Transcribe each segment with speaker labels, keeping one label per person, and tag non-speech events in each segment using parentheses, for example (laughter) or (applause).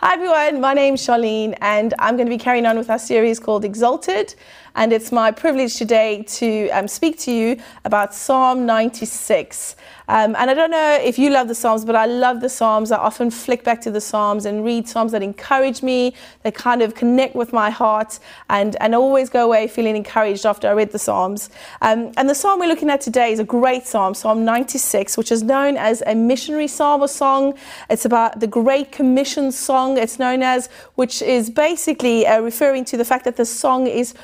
Speaker 1: Hi everyone, my name's Charlene, and I'm going to be carrying on with our series called Exalted. And it's my privilege today to um, speak to you about Psalm 96. Um, and I don't know if you love the Psalms, but I love the Psalms. I often flick back to the Psalms and read Psalms that encourage me, that kind of connect with my heart, and, and always go away feeling encouraged after I read the Psalms. Um, and the Psalm we're looking at today is a great Psalm, Psalm 96, which is known as a missionary psalm or song. It's about the Great Commission song, it's known as, which is basically uh, referring to the fact that the song is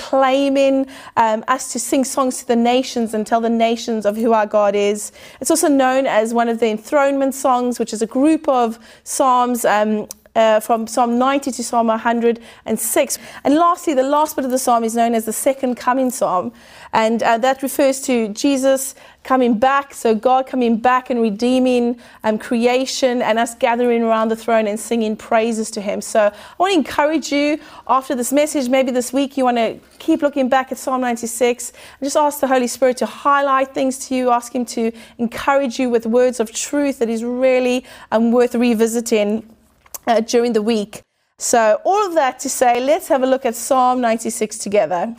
Speaker 1: proclaiming um, us to sing songs to the nations and tell the nations of who our God is. It's also known as one of the enthronement songs, which is a group of psalms um, uh, from Psalm 90 to Psalm 106. And lastly, the last bit of the psalm is known as the second coming psalm. And uh, that refers to Jesus coming back, so God coming back and redeeming um, creation and us gathering around the throne and singing praises to Him. So I want to encourage you after this message, maybe this week, you want to keep looking back at Psalm 96 and just ask the Holy Spirit to highlight things to you, ask Him to encourage you with words of truth that is really um, worth revisiting uh, during the week. So, all of that to say, let's have a look at Psalm 96 together.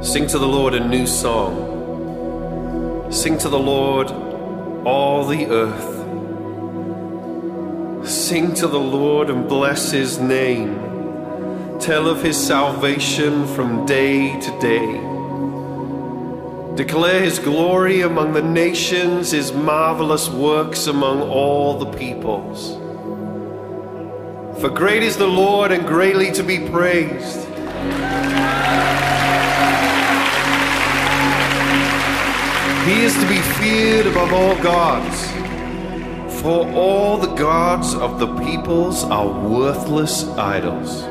Speaker 2: Sing to the Lord a new song. Sing to the Lord, all the earth. Sing to the Lord and bless his name. Tell of his salvation from day to day. Declare his glory among the nations, his marvelous works among all the peoples. For great is the Lord and greatly to be praised. He is to be feared above all gods. For all the gods of the peoples are worthless idols.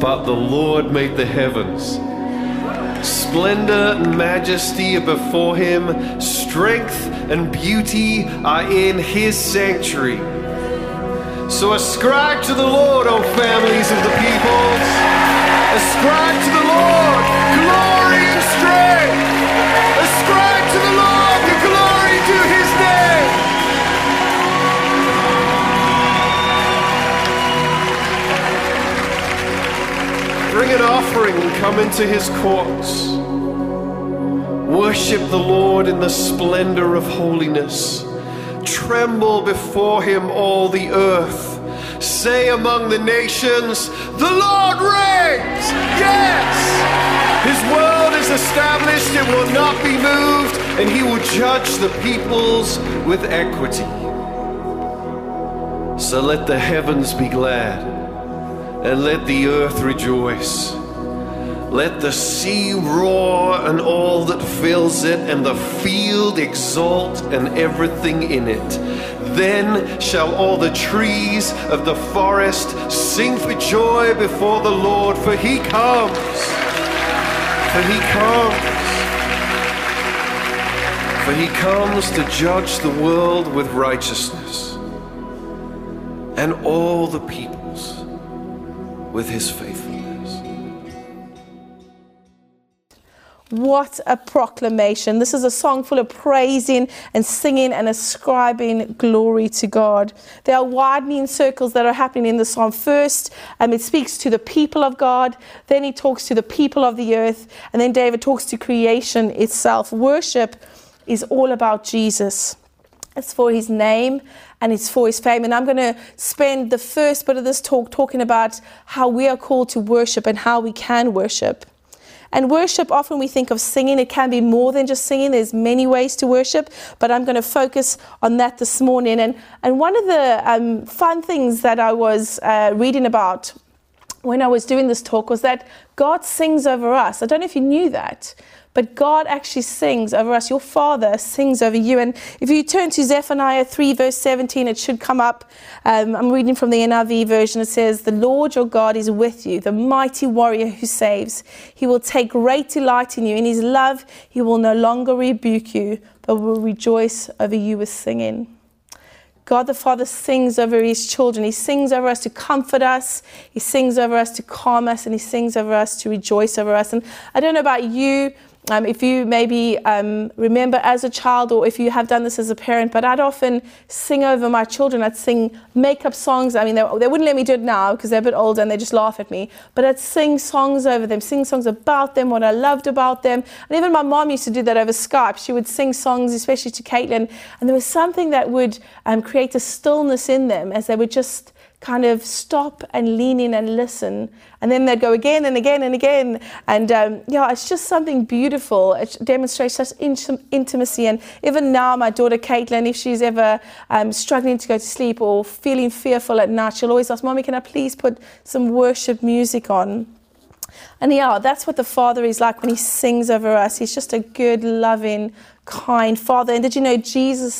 Speaker 2: But the Lord made the heavens. Splendor and majesty are before him, strength and beauty are in his sanctuary. So ascribe to the Lord, O families of the peoples. Ascribe to the Lord Bring an offering and come into his courts. Worship the Lord in the splendor of holiness. Tremble before him, all the earth. Say among the nations, The Lord reigns! Yes! His world is established, it will not be moved, and he will judge the peoples with equity. So let the heavens be glad, and let the earth rejoice. Let the sea roar and all that fills it, and the field exult and everything in it. Then shall all the trees of the forest sing for joy before the Lord, for he comes. For he comes. For he comes to judge the world with righteousness, and all the peoples with his faithfulness.
Speaker 1: What a proclamation. This is a song full of praising and singing and ascribing glory to God. There are widening circles that are happening in the psalm. First, um, it speaks to the people of God, then he talks to the people of the earth, and then David talks to creation itself. Worship is all about Jesus. It's for his name and it's for his fame. And I'm going to spend the first bit of this talk talking about how we are called to worship and how we can worship. And worship, often we think of singing. It can be more than just singing. There's many ways to worship, but I'm going to focus on that this morning. And, and one of the um, fun things that I was uh, reading about when I was doing this talk was that God sings over us. I don't know if you knew that, but God actually sings over us. Your Father sings over you. And if you turn to Zephaniah 3, verse 17, it should come up. Um, I'm reading from the NIV version. It says, The Lord your God is with you, the mighty warrior who saves. He will take great delight in you. In his love, he will no longer rebuke you, but will rejoice over you with singing. God the Father sings over his children. He sings over us to comfort us. He sings over us to calm us. And he sings over us to rejoice over us. And I don't know about you, um, if you maybe um, remember as a child or if you have done this as a parent, but I'd often sing over my children. I'd sing make-up songs. I mean, they, they wouldn't let me do it now because they're a bit older and they just laugh at me. But I'd sing songs over them, sing songs about them, what I loved about them. And even my mom used to do that over Skype. She would sing songs, especially to Caitlin. And there was something that would um, create a stillness in them as they would just kind of stop and lean in and listen. And then they'd go again and again and again. And um, yeah, it's just something beautiful. It demonstrates such int- intimacy. And even now, my daughter Caitlin, if she's ever um, struggling to go to sleep or feeling fearful at night, she'll always ask, Mommy, can I please put some worship music on? And yeah, that's what the Father is like when He sings over us. He's just a good, loving, kind Father. And did you know Jesus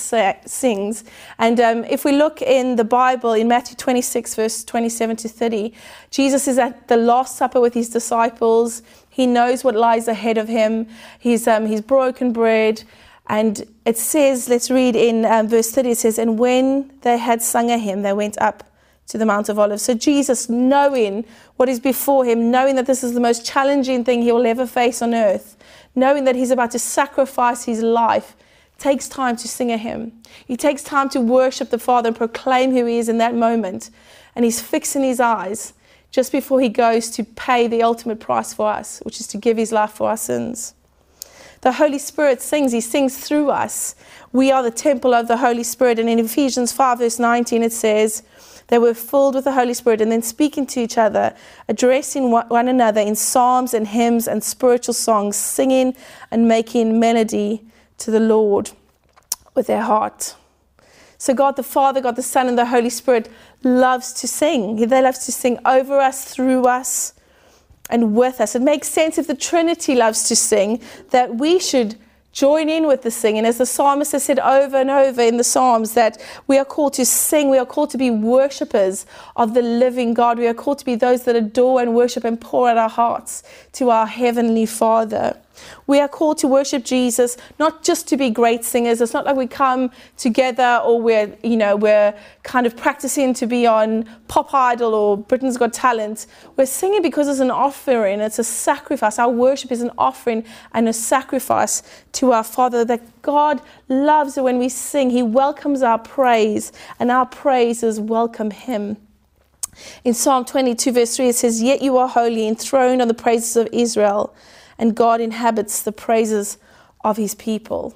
Speaker 1: sings? And um, if we look in the Bible, in Matthew 26, verse 27 to 30, Jesus is at the Last Supper with His disciples. He knows what lies ahead of Him. He's, um, he's broken bread. And it says, let's read in um, verse 30, it says, And when they had sung a hymn, they went up to the Mount of Olives. So Jesus, knowing what is before him, knowing that this is the most challenging thing he will ever face on earth, knowing that he's about to sacrifice his life, takes time to sing a hymn. He takes time to worship the Father and proclaim who he is in that moment. And he's fixing his eyes just before he goes to pay the ultimate price for us, which is to give his life for our sins. The Holy Spirit sings, He sings through us. We are the temple of the Holy Spirit. And in Ephesians 5, verse 19, it says, they were filled with the Holy Spirit and then speaking to each other, addressing one another in psalms and hymns and spiritual songs, singing and making melody to the Lord with their heart. So, God the Father, God the Son, and the Holy Spirit loves to sing. They love to sing over us, through us, and with us. It makes sense if the Trinity loves to sing that we should join in with the singing. As the psalmist has said over and over in the Psalms, that we are called to sing, we are called to be worshippers of the living God. We are called to be those that adore and worship and pour out our hearts to our Heavenly Father. We are called to worship Jesus, not just to be great singers. It's not like we come together or we're, you know, we're kind of practicing to be on Pop Idol or Britain's Got Talent. We're singing because it's an offering, it's a sacrifice. Our worship is an offering and a sacrifice to our Father that God loves when we sing. He welcomes our praise, and our praises welcome Him. In Psalm 22, verse 3, it says, Yet you are holy, enthroned on the praises of Israel and God inhabits the praises of his people.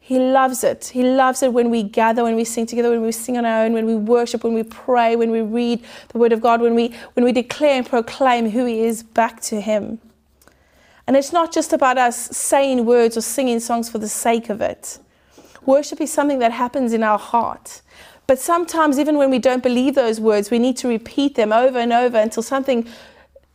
Speaker 1: He loves it. He loves it when we gather, when we sing together, when we sing on our own, when we worship, when we pray, when we read the word of God, when we when we declare and proclaim who he is back to him. And it's not just about us saying words or singing songs for the sake of it. Worship is something that happens in our heart. But sometimes, even when we don't believe those words, we need to repeat them over and over until something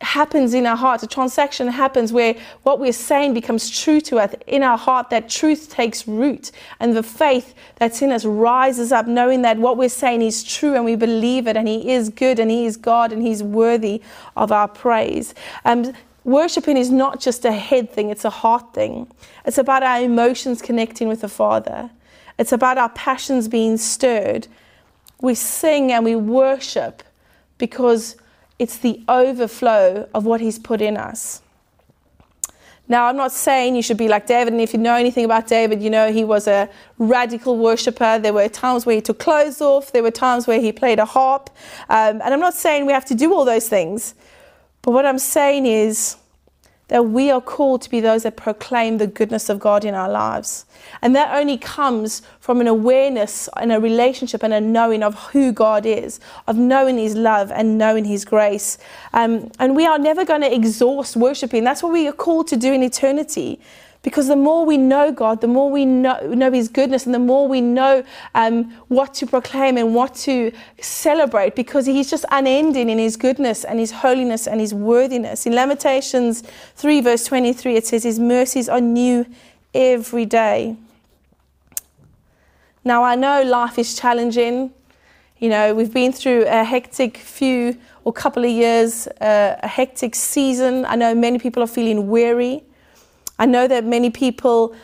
Speaker 1: happens in our heart. A transaction happens where what we're saying becomes true to us in our heart. That truth takes root, and the faith that's in us rises up, knowing that what we're saying is true, and we believe it, and He is good, and He is God, and He's worthy of our praise. Um, Worshipping is not just a head thing, it's a heart thing. It's about our emotions connecting with the Father. It's about our passions being stirred. We sing and we worship because it's the overflow of what He's put in us. Now, I'm not saying you should be like David, and if you know anything about David, you know he was a radical worshiper. There were times where he took clothes off, there were times where he played a harp. Um, and I'm not saying we have to do all those things, but what I'm saying is that we are called to be those that proclaim the goodness of God in our lives. And that only comes from an awareness and a relationship and a knowing of who God is, of knowing His love and knowing His grace. Um, and we are never going to exhaust worshiping. That's what we are called to do in eternity. Because the more we know God, the more we know, know His goodness, and the more we know um, what to proclaim and what to celebrate, because He's just unending in His goodness and His holiness and His worthiness. In Lamentations 3, verse 23, it says, His mercies are new every day. Now, I know life is challenging. You know, we've been through a hectic few or couple of years, uh, a hectic season. I know many people are feeling weary. I know that many people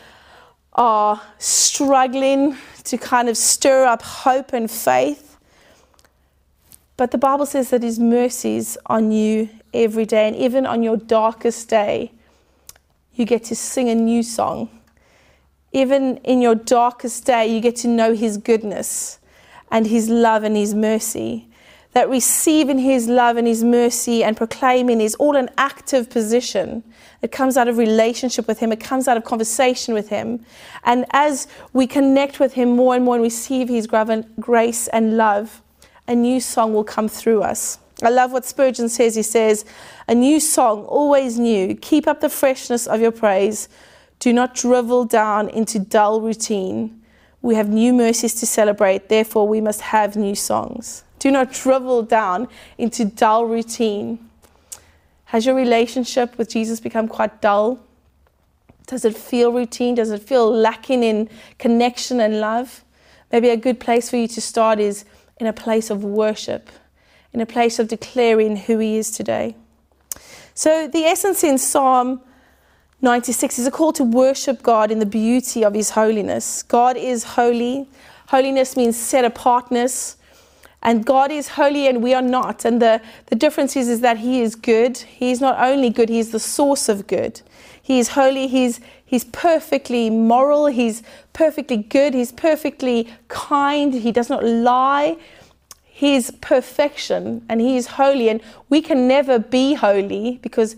Speaker 1: are struggling to kind of stir up hope and faith. But the Bible says that His mercies are new every day, and even on your darkest day, you get to sing a new song. Even in your darkest day, you get to know His goodness and His love and His mercy. That receiving His love and His mercy and proclaiming is all an active position. It comes out of relationship with Him, it comes out of conversation with Him. And as we connect with Him more and more and receive His grace and love, a new song will come through us. I love what Spurgeon says. He says, A new song, always new. Keep up the freshness of your praise. Do not drivel down into dull routine. We have new mercies to celebrate, therefore, we must have new songs. Do not drivel down into dull routine. Has your relationship with Jesus become quite dull? Does it feel routine? Does it feel lacking in connection and love? Maybe a good place for you to start is in a place of worship in a place of declaring who He is today. So, the essence in Psalm 96 is a call to worship God in the beauty of His holiness. God is holy. Holiness means set apartness. And God is holy and we are not. And the, the difference is, is that He is good. He is not only good, He is the source of good. He is holy, He's, he's perfectly moral, He's perfectly good, He's perfectly kind, He does not lie. He is perfection and He is holy. And we can never be holy because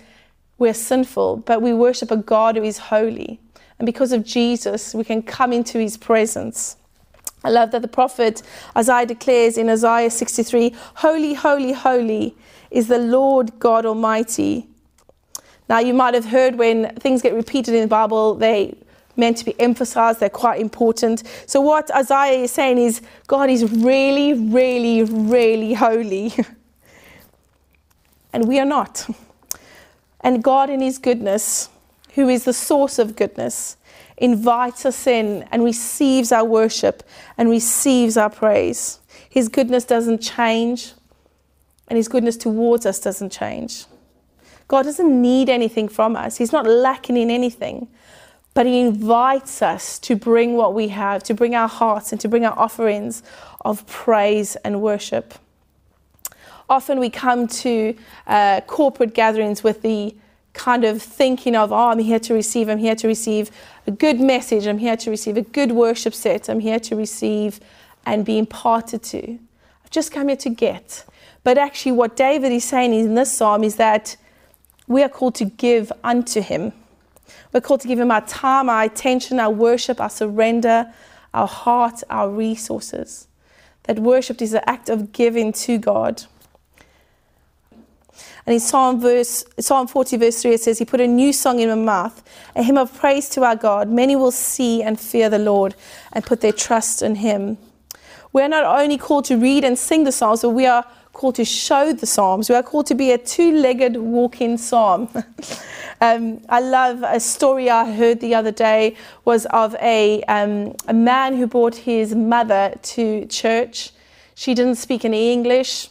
Speaker 1: we're sinful, but we worship a God who is holy. And because of Jesus, we can come into His presence. I love that the prophet Isaiah declares in Isaiah 63 Holy, holy, holy is the Lord God Almighty. Now, you might have heard when things get repeated in the Bible, they meant to be emphasized, they're quite important. So, what Isaiah is saying is God is really, really, really holy. (laughs) and we are not. And God, in His goodness, who is the source of goodness, invites us in and receives our worship and receives our praise. His goodness doesn't change, and His goodness towards us doesn't change. God doesn't need anything from us, He's not lacking in anything. But He invites us to bring what we have, to bring our hearts and to bring our offerings of praise and worship. Often we come to uh, corporate gatherings with the kind of thinking of, oh, I'm here to receive, I'm here to receive a good message, I'm here to receive a good worship set, I'm here to receive and be imparted to. I've just come here to get. But actually, what David is saying in this psalm is that we are called to give unto him. We're called to give Him our time, our attention, our worship, our surrender, our heart, our resources. That worship is an act of giving to God. And in Psalm, verse, Psalm 40, verse 3, it says, He put a new song in my mouth, a hymn of praise to our God. Many will see and fear the Lord and put their trust in Him. We're not only called to read and sing the Psalms, but we are called to show the Psalms. We are called to be a two legged walking Psalm. (laughs) um, I love a story I heard the other day was of a, um, a man who brought his mother to church. She didn't speak any English.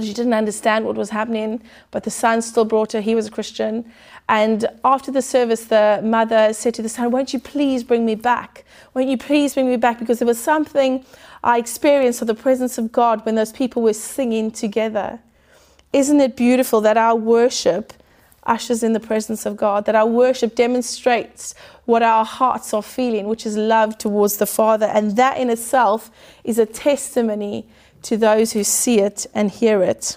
Speaker 1: She didn't understand what was happening, but the son still brought her. He was a Christian. And after the service, the mother said to the son, Won't you please bring me back? Won't you please bring me back? Because there was something I experienced of the presence of God when those people were singing together. Isn't it beautiful that our worship ushers in the presence of God, that our worship demonstrates what our hearts are feeling, which is love towards the Father? And that in itself is a testimony to those who see it and hear it.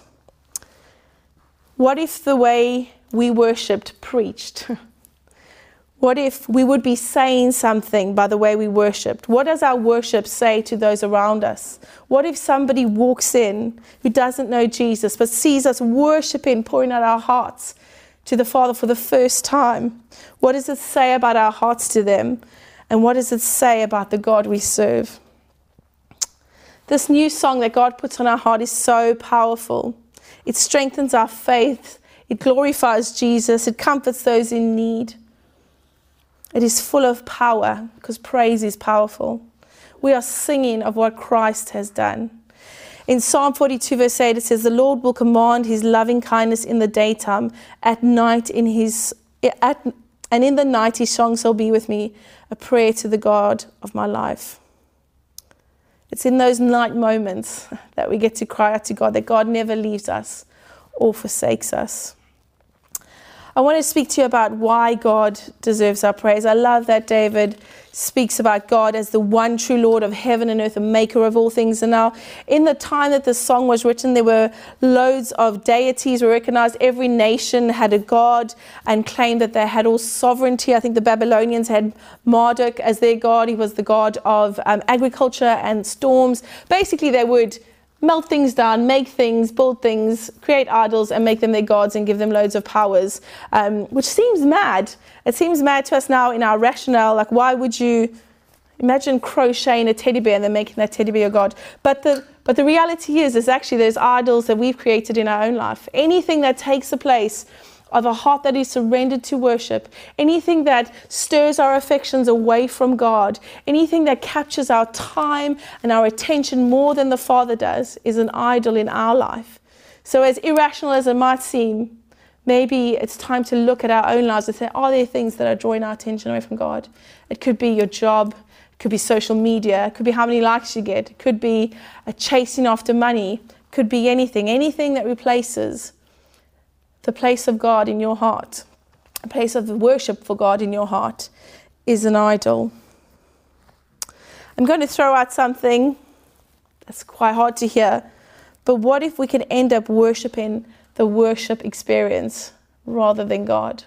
Speaker 1: What if the way we worshipped preached? (laughs) What if we would be saying something by the way we worshipped? What does our worship say to those around us? What if somebody walks in who doesn't know Jesus but sees us worshiping, pouring out our hearts to the Father for the first time? What does it say about our hearts to them? And what does it say about the God we serve? This new song that God puts on our heart is so powerful. It strengthens our faith, it glorifies Jesus, it comforts those in need. It is full of power because praise is powerful. We are singing of what Christ has done. In Psalm 42, verse 8, it says, The Lord will command his loving kindness in the daytime, at night in his at, and in the night his song shall be with me, a prayer to the God of my life. It's in those night moments (laughs) that we get to cry out to God, that God never leaves us or forsakes us. I want to speak to you about why God deserves our praise. I love that David speaks about God as the one true Lord of heaven and earth, the maker of all things. And now, in the time that this song was written, there were loads of deities were recognized. Every nation had a god and claimed that they had all sovereignty. I think the Babylonians had Marduk as their god. He was the god of um, agriculture and storms. Basically, they would melt things down, make things, build things, create idols, and make them their gods and give them loads of powers, um, which seems mad. It seems mad to us now in our rationale. Like, why would you imagine crocheting a teddy bear and then making that teddy bear your god? But the but the reality is, is actually there's idols that we've created in our own life. Anything that takes the place of a heart that is surrendered to worship, anything that stirs our affections away from God, anything that captures our time and our attention more than the Father does, is an idol in our life. So, as irrational as it might seem, maybe it's time to look at our own lives and say, are there things that are drawing our attention away from God? It could be your job, it could be social media, it could be how many likes you get, it could be a chasing after money, it could be anything, anything that replaces the place of God in your heart, a place of worship for God in your heart, is an idol. I'm going to throw out something that's quite hard to hear, but what if we could end up worshiping the worship experience rather than God?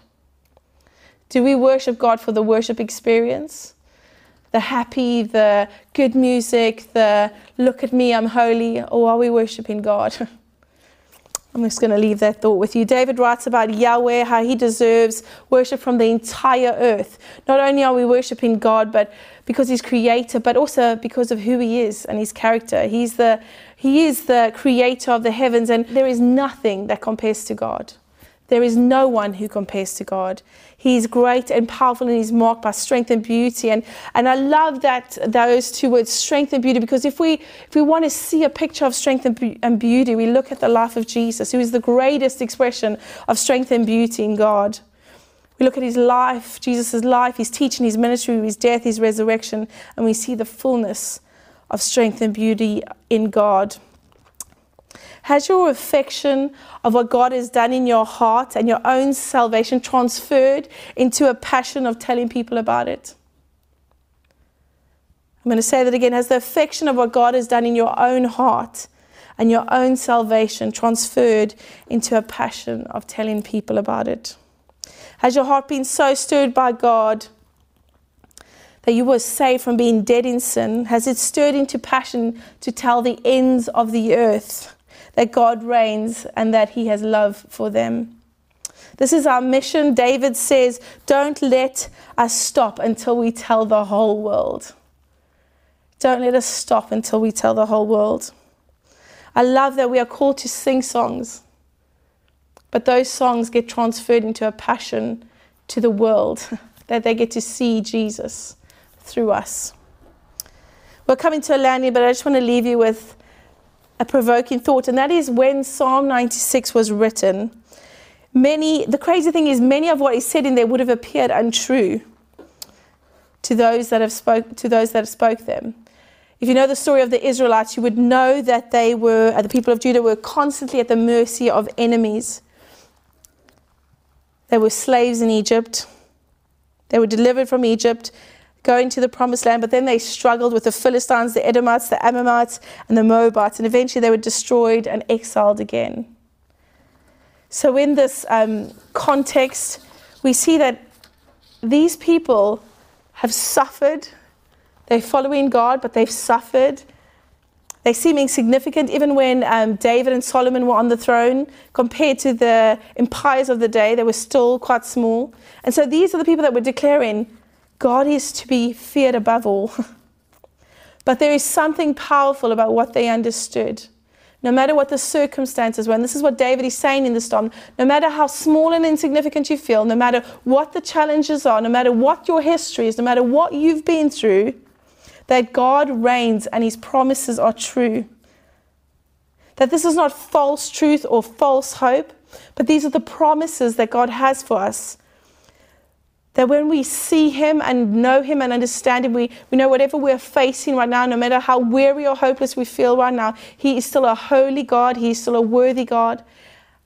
Speaker 1: Do we worship God for the worship experience? The happy, the good music, the look at me, I'm holy, or are we worshiping God? (laughs) I'm just going to leave that thought with you. David writes about Yahweh, how he deserves worship from the entire earth. Not only are we worshiping God, but because he's creator, but also because of who he is and his character. He's the, he is the creator of the heavens, and there is nothing that compares to God. There is no one who compares to God. He's great and powerful and he's marked by strength and beauty. And, and I love that those two words, strength and beauty, because if we if we want to see a picture of strength and, and beauty, we look at the life of Jesus, who is the greatest expression of strength and beauty in God. We look at his life, Jesus' life, his teaching, his ministry, his death, his resurrection, and we see the fullness of strength and beauty in God. Has your affection of what God has done in your heart and your own salvation transferred into a passion of telling people about it? I'm going to say that again. Has the affection of what God has done in your own heart and your own salvation transferred into a passion of telling people about it? Has your heart been so stirred by God that you were saved from being dead in sin? Has it stirred into passion to tell the ends of the earth? That God reigns and that He has love for them. This is our mission. David says, Don't let us stop until we tell the whole world. Don't let us stop until we tell the whole world. I love that we are called to sing songs, but those songs get transferred into a passion to the world, (laughs) that they get to see Jesus through us. We're coming to a landing, but I just want to leave you with a provoking thought, and that is when Psalm 96 was written. Many, the crazy thing is, many of what is said in there would have appeared untrue to those that have spoke to those that have spoke them. If you know the story of the Israelites, you would know that they were, uh, the people of Judah were constantly at the mercy of enemies. They were slaves in Egypt. They were delivered from Egypt going to the promised land, but then they struggled with the Philistines, the Edomites, the Ammonites, and the Moabites, and eventually they were destroyed and exiled again. So, in this um, context, we see that these people have suffered. They're following God, but they've suffered. They seem insignificant, even when um, David and Solomon were on the throne. Compared to the empires of the day, they were still quite small. And so these are the people that were declaring, God is to be feared above all. (laughs) but there is something powerful about what they understood. No matter what the circumstances were, and this is what David is saying in the storm, no matter how small and insignificant you feel, no matter what the challenges are, no matter what your history is, no matter what you've been through, that God reigns and his promises are true. That this is not false truth or false hope, but these are the promises that God has for us. That when we see Him and know Him and understand Him, we, we know whatever we're facing right now, no matter how weary or hopeless we feel right now, He is still a holy God, He is still a worthy God,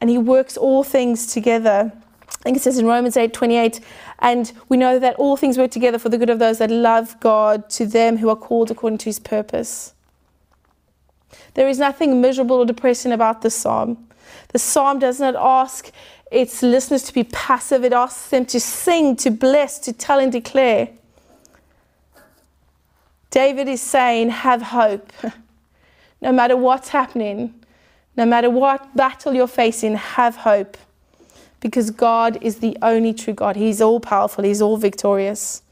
Speaker 1: and He works all things together I think it says in Romans 8 28, and we know that all things work together for the good of those that love God, to them who are called according to his purpose. There is nothing miserable or depressing about this psalm. The psalm does not ask its listeners to be passive, it asks them to sing, to bless, to tell and declare. David is saying, Have hope. (laughs) no matter what's happening, no matter what battle you're facing, have hope. Because God is the only true God. He's all powerful, He's all victorious.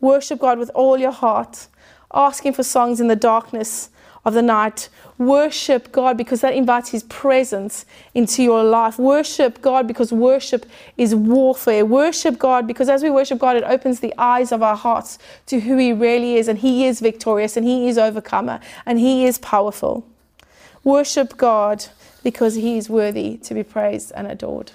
Speaker 1: Worship God with all your heart, asking for songs in the darkness of the night. Worship God because that invites His presence into your life. Worship God because worship is warfare. Worship God because as we worship God, it opens the eyes of our hearts to who He really is. And He is victorious and He is overcomer and He is powerful. Worship God because He is worthy to be praised and adored.